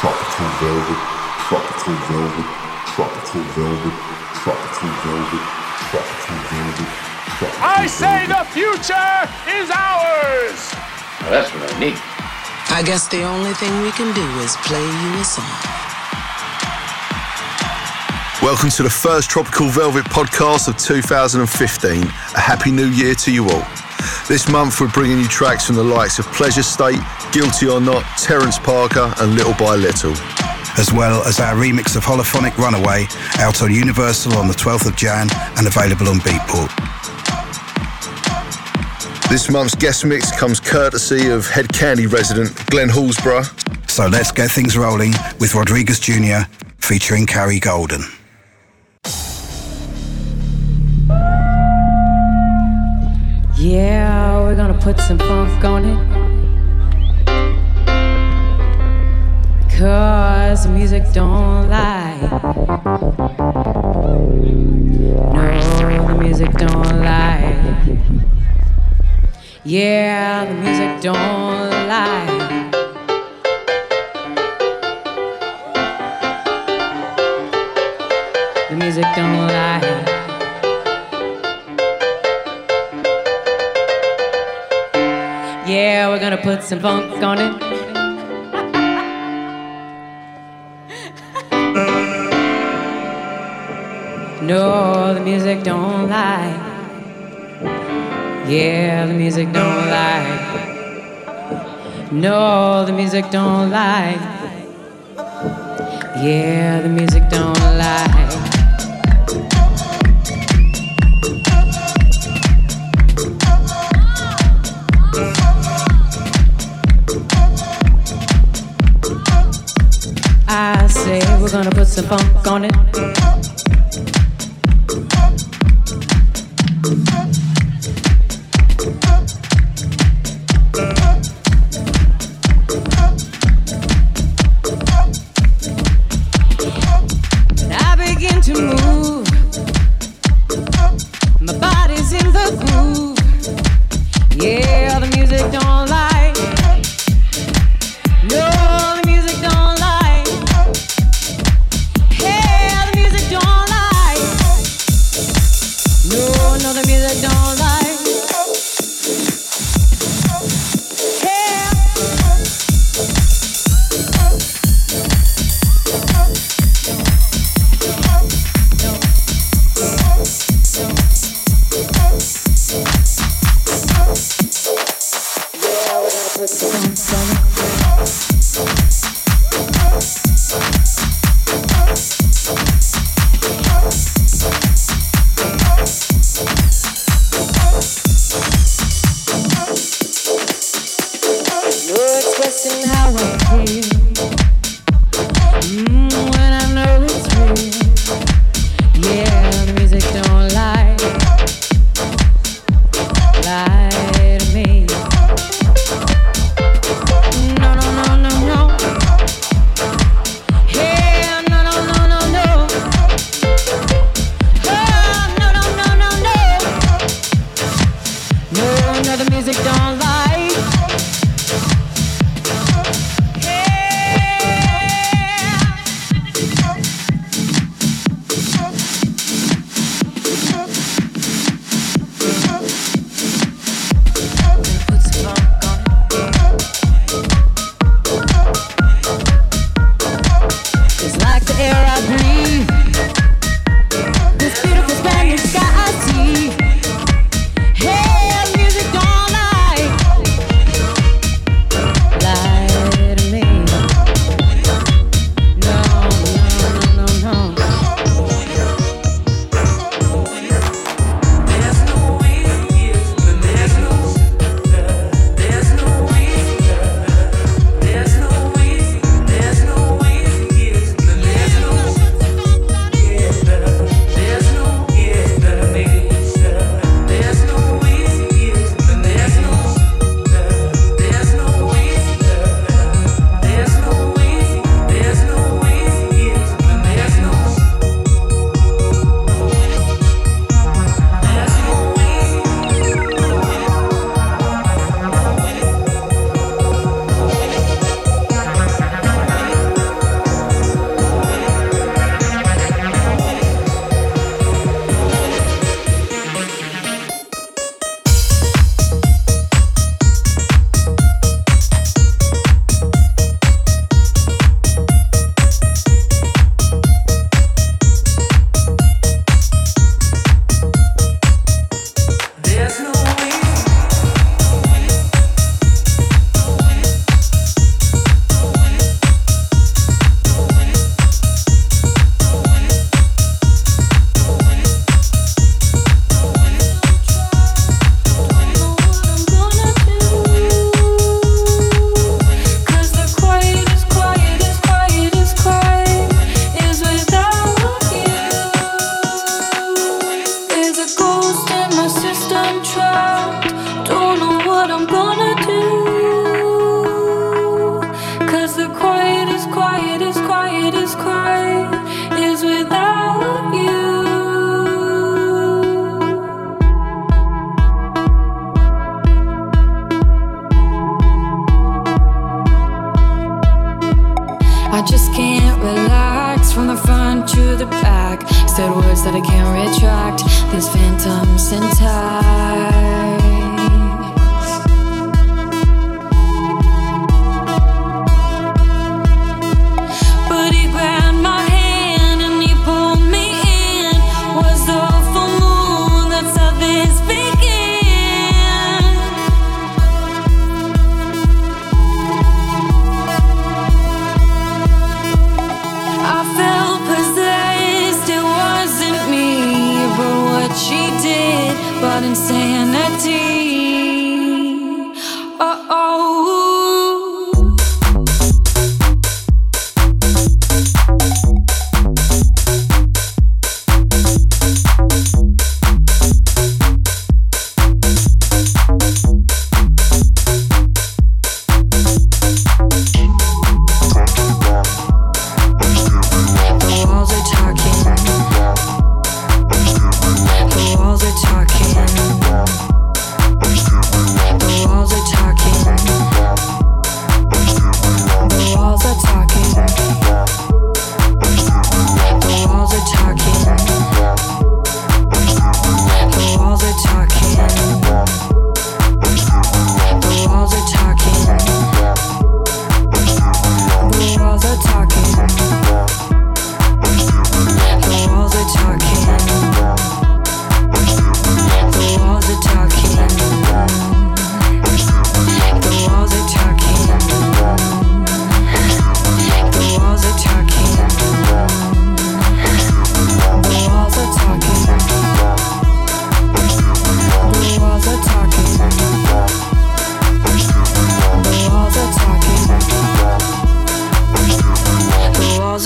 tropical velvet, tropical velvet, tropical velvet, tropical velvet, tropical velvet. I say the future is ours! Well, that's what I need. I guess the only thing we can do is play you a song. Welcome to the first Tropical Velvet podcast of 2015. A happy new year to you all. This month we're bringing you tracks from the likes of Pleasure State, Guilty or Not, Terence Parker, and Little by Little. As well as our remix of Holophonic Runaway, out on Universal on the 12th of Jan and available on Beatport. This month's guest mix comes courtesy of Head Candy resident Glenn Hallsborough. So let's get things rolling with Rodriguez Jr. featuring Carrie Golden. Yeah, we're gonna put some funk on it. Cause music don't lie. No, the music don't lie. Yeah, the music don't lie. The music don't lie. Yeah, we're gonna put some funk on it. no, the music don't lie. Yeah, the music don't lie. No, the music don't lie. Yeah, the music don't lie. Gonna put some funk on it. Just can't relax from the front to the back. Said words that I can't retract. These phantoms inside.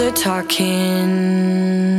are talking.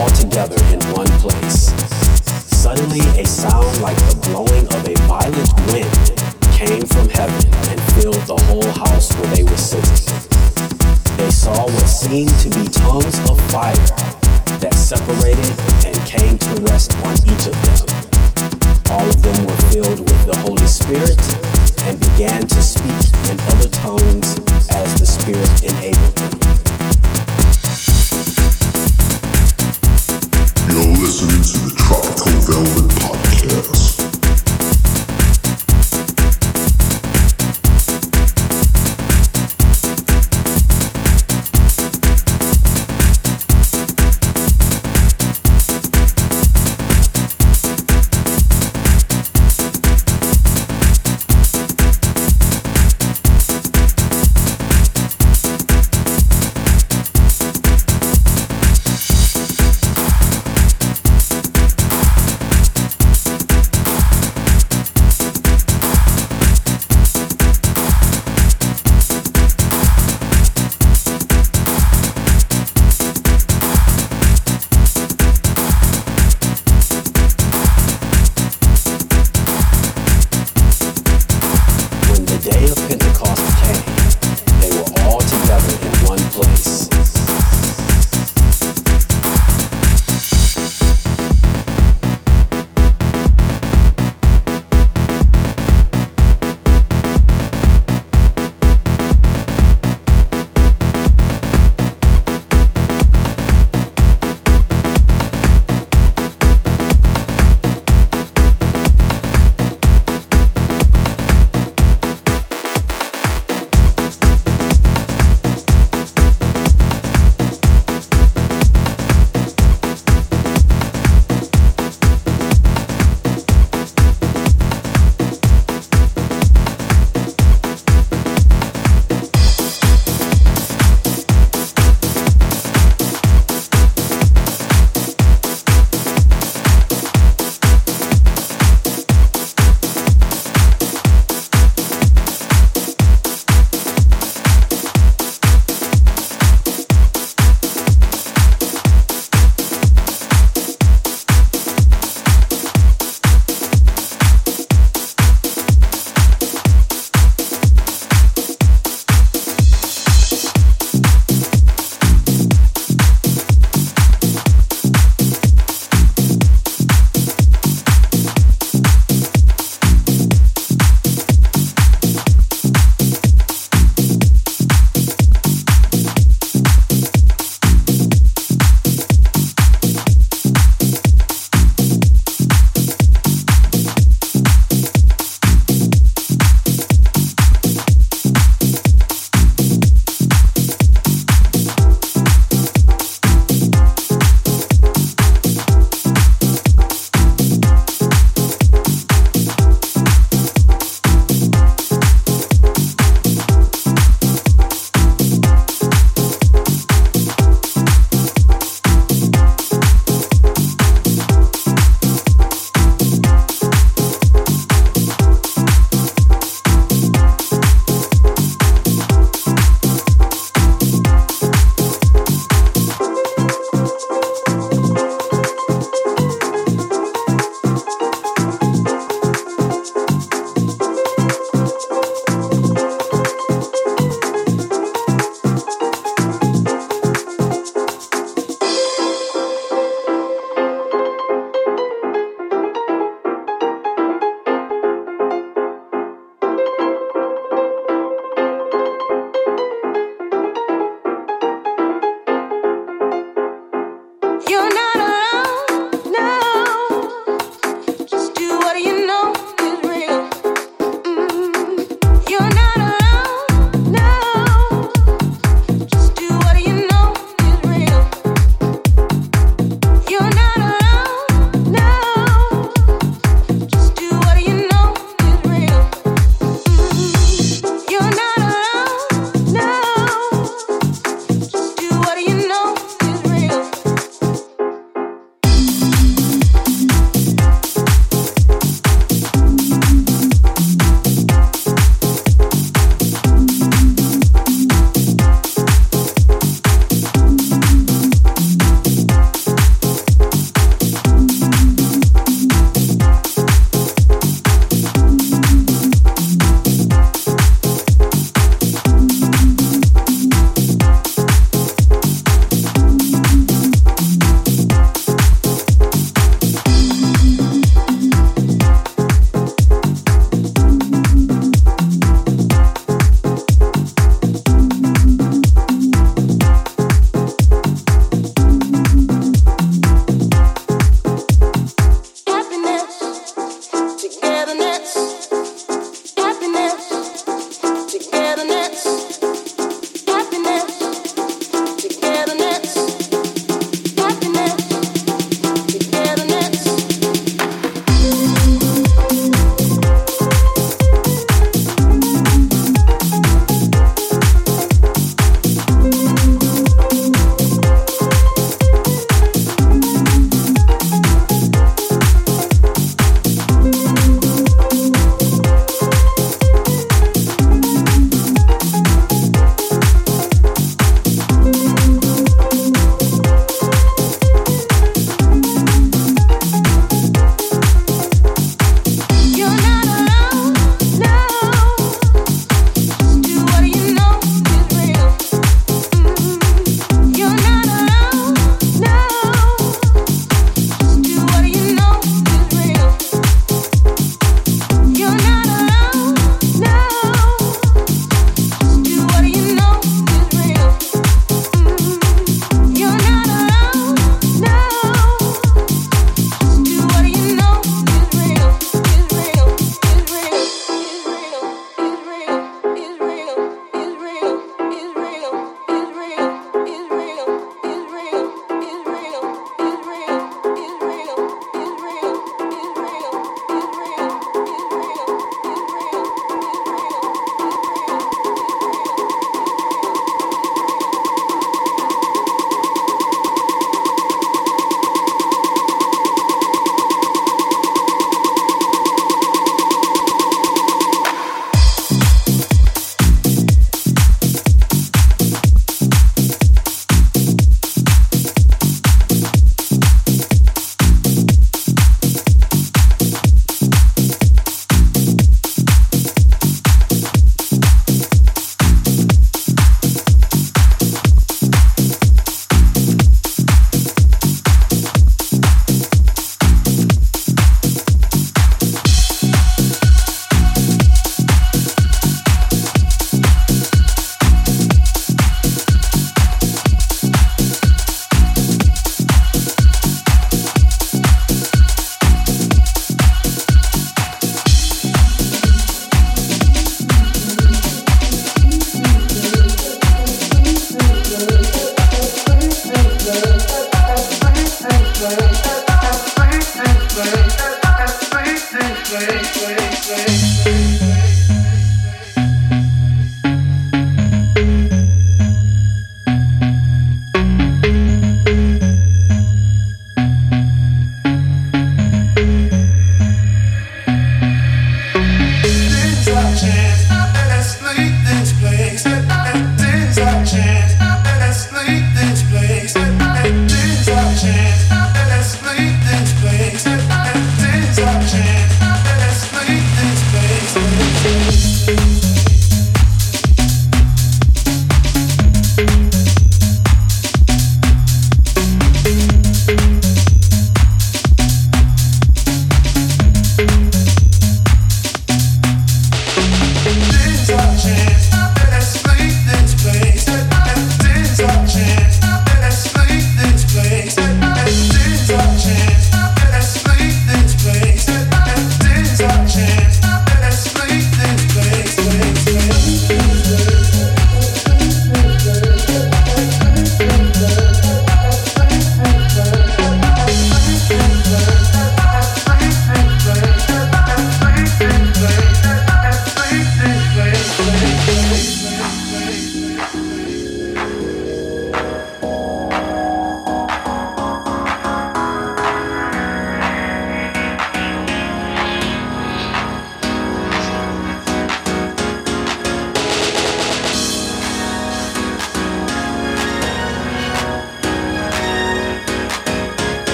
Listening together in one Velvet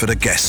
for the guest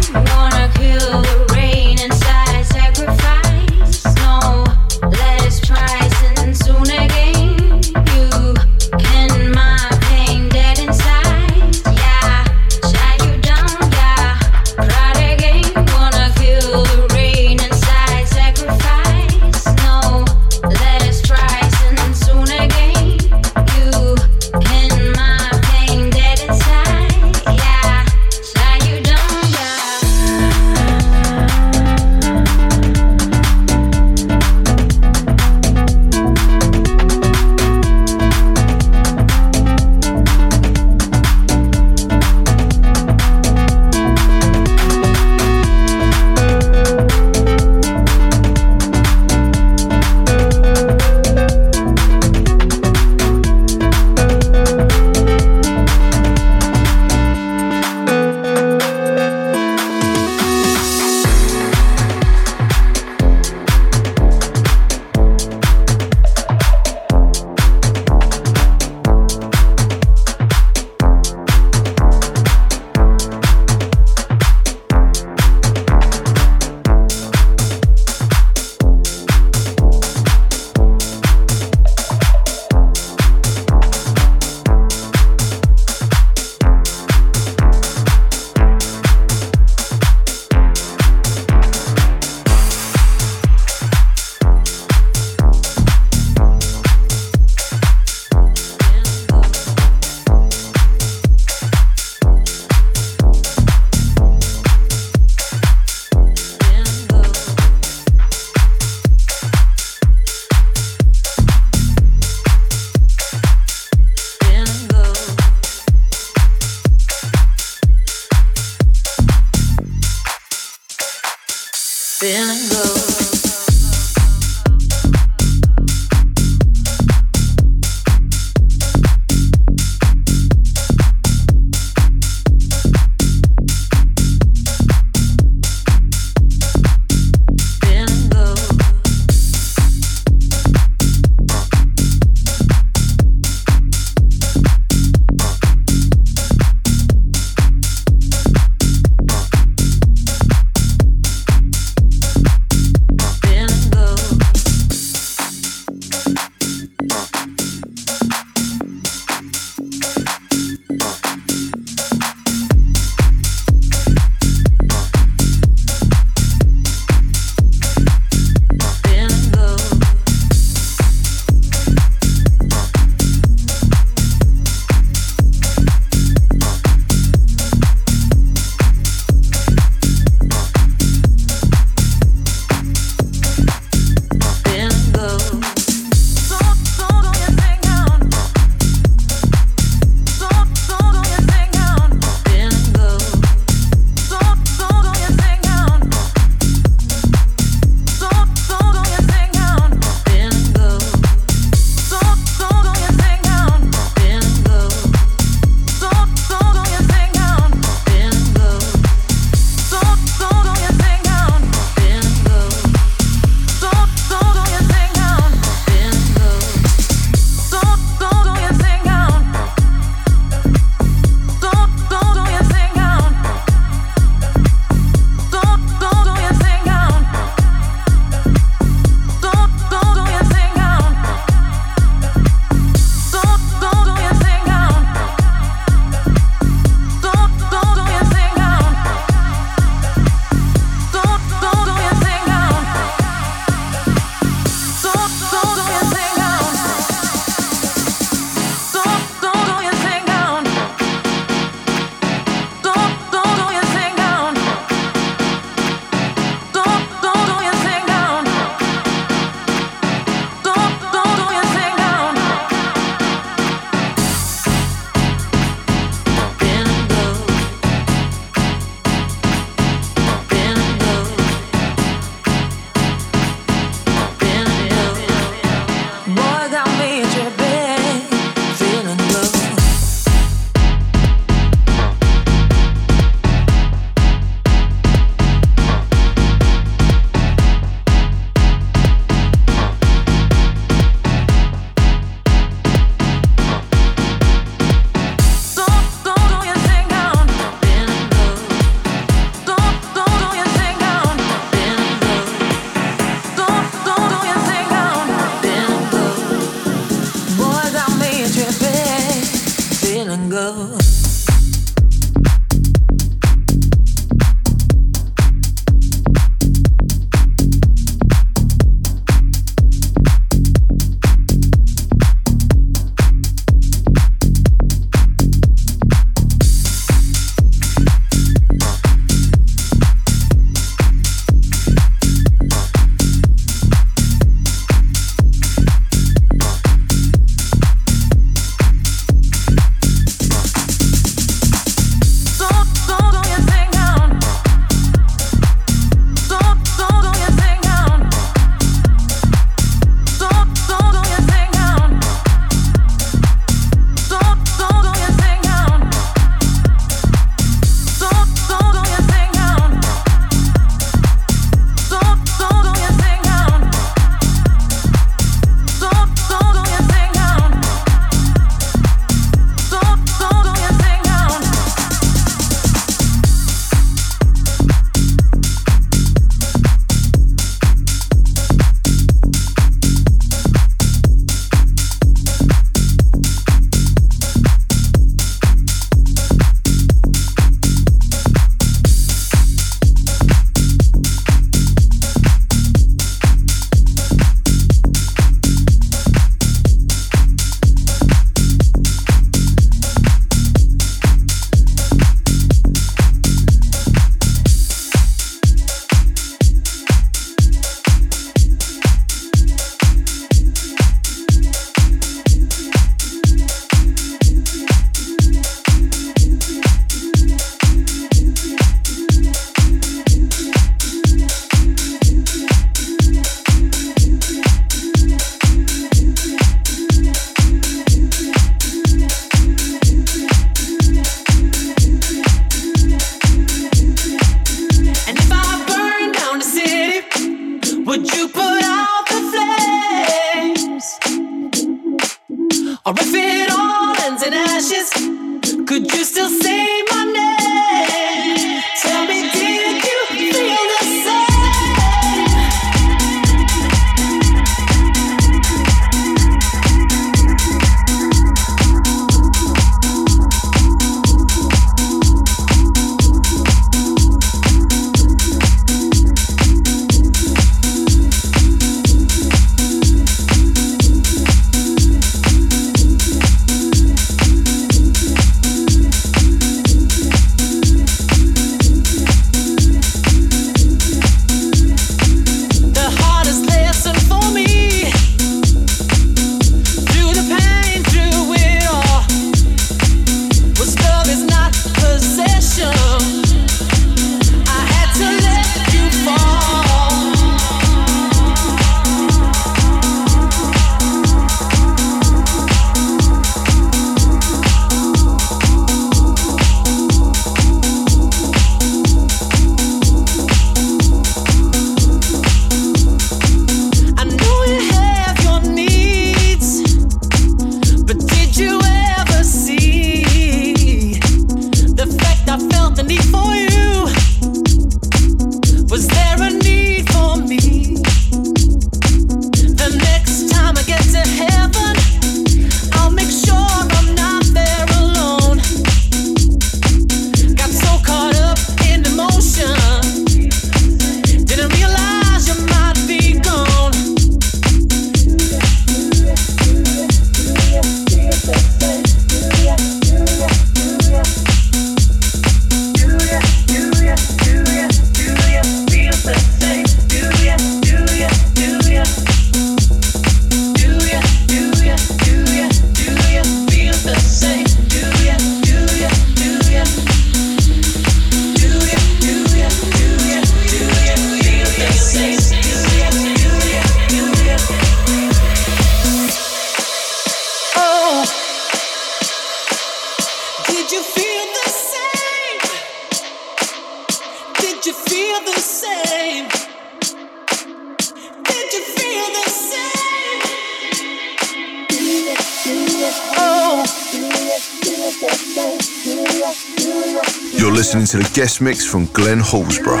mix from Glenn Hallsborough.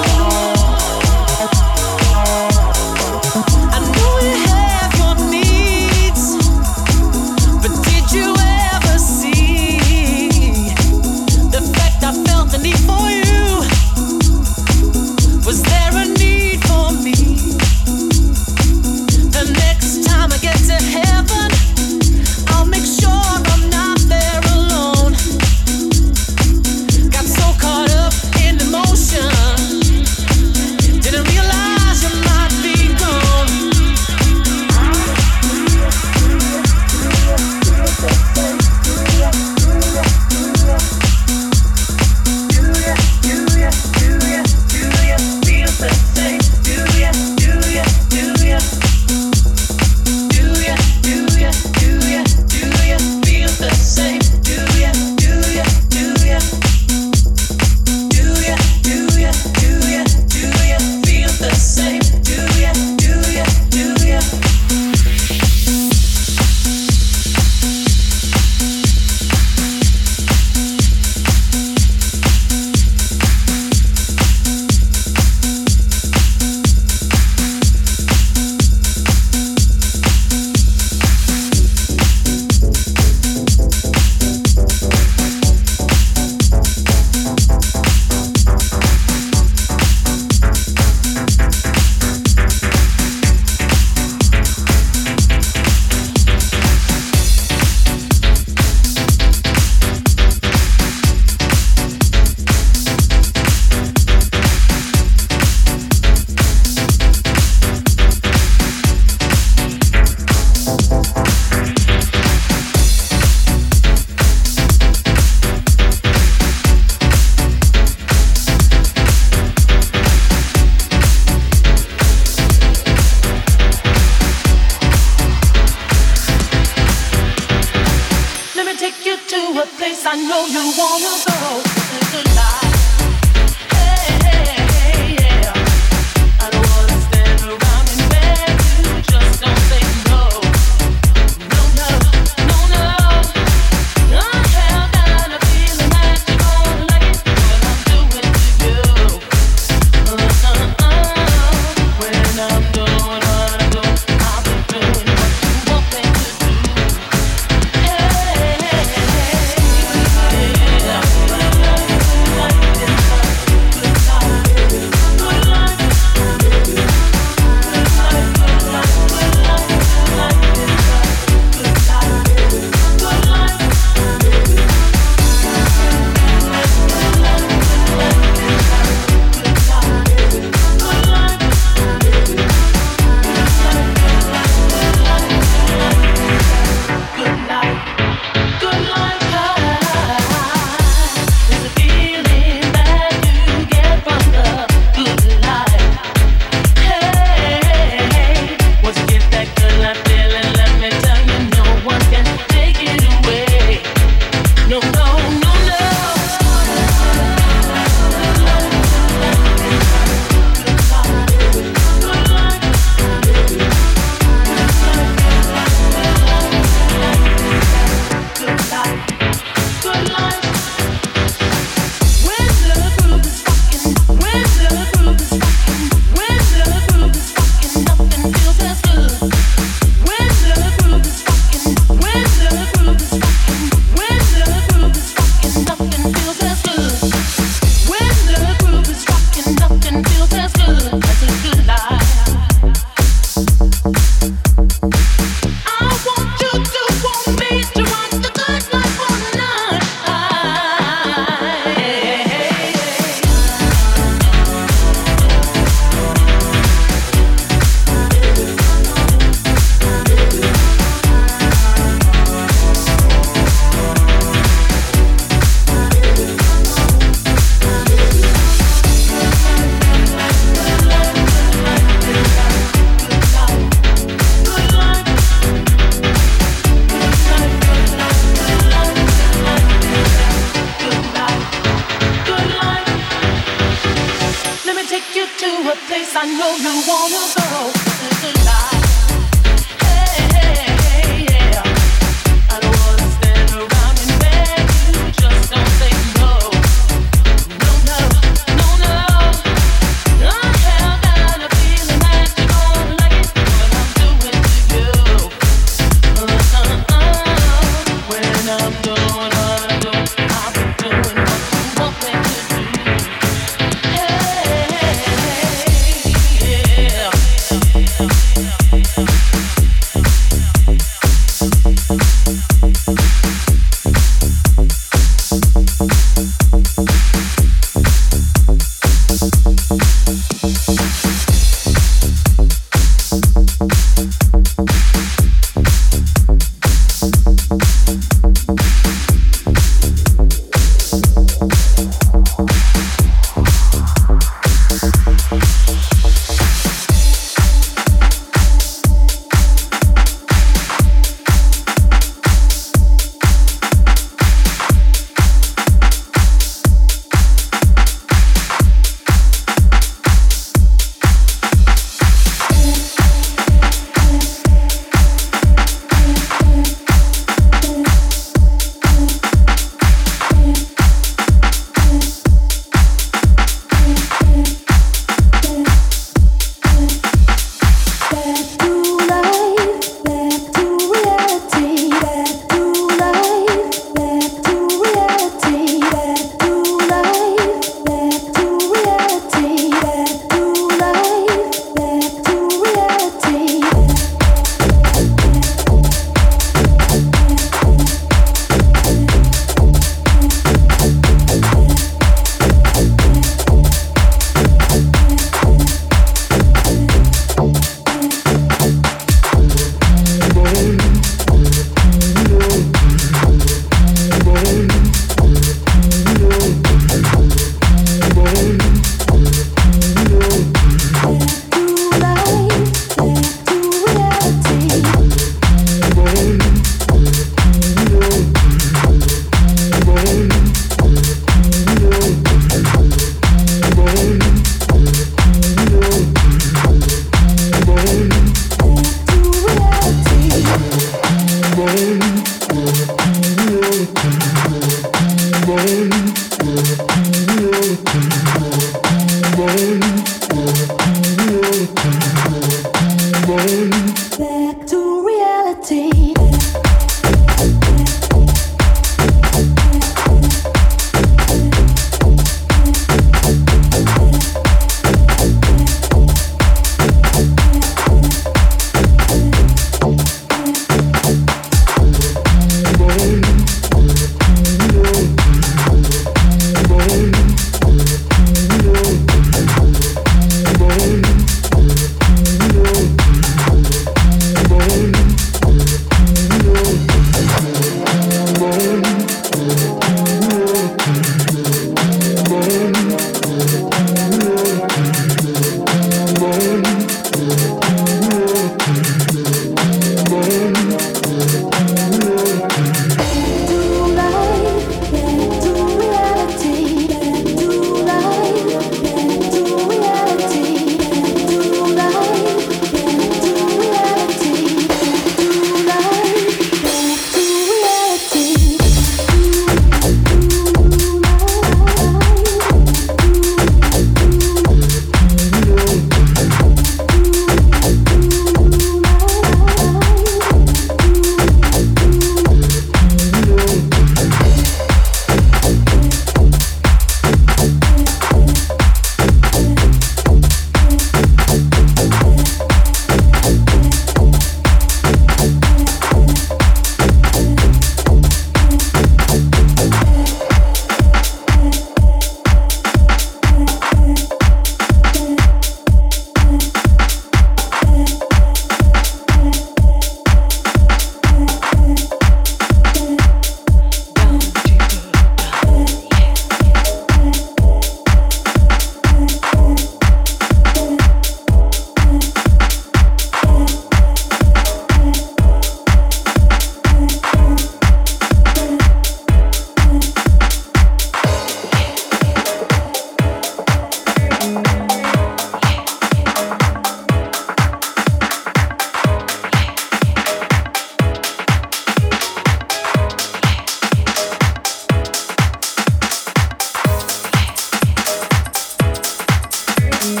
It's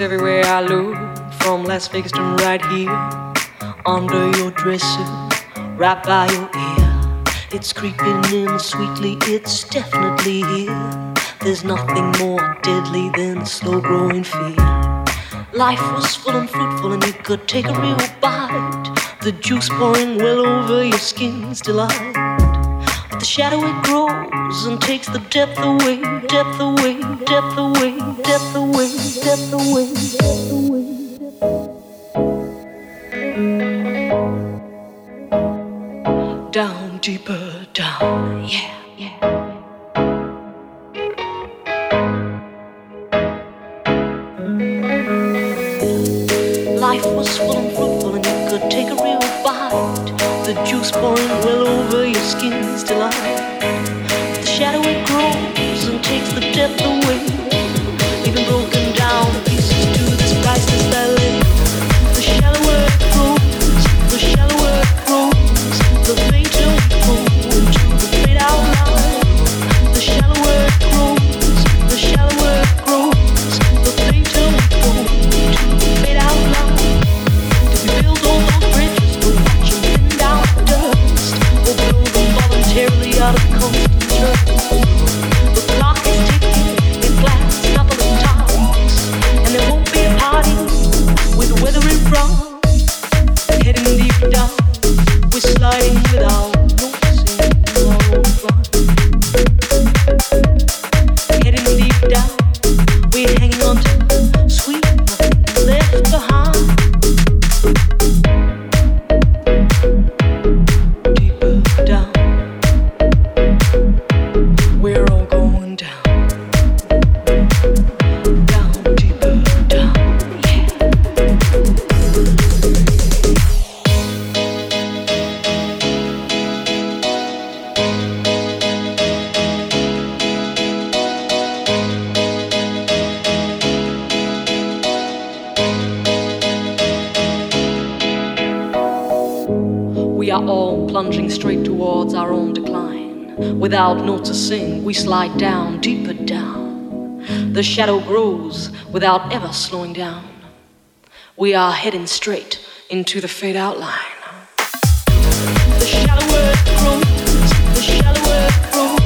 everywhere I look, from Las Vegas to right here, under your dresser, right by your ear. It's creeping in sweetly, it's definitely here. There's nothing more deadly than slow growing fear. Life was full and fruitful, and you could take a real bite. The juice pouring well over your skin's delight. But the shadow it grows and takes the depth away, depth away, depth away, depth away, depth away, depth away. Down deeper, down, yeah, yeah. we slide down, deeper down. The shadow grows without ever slowing down. We are heading straight into the fade out line. The shallower it grows, the shallower it grows.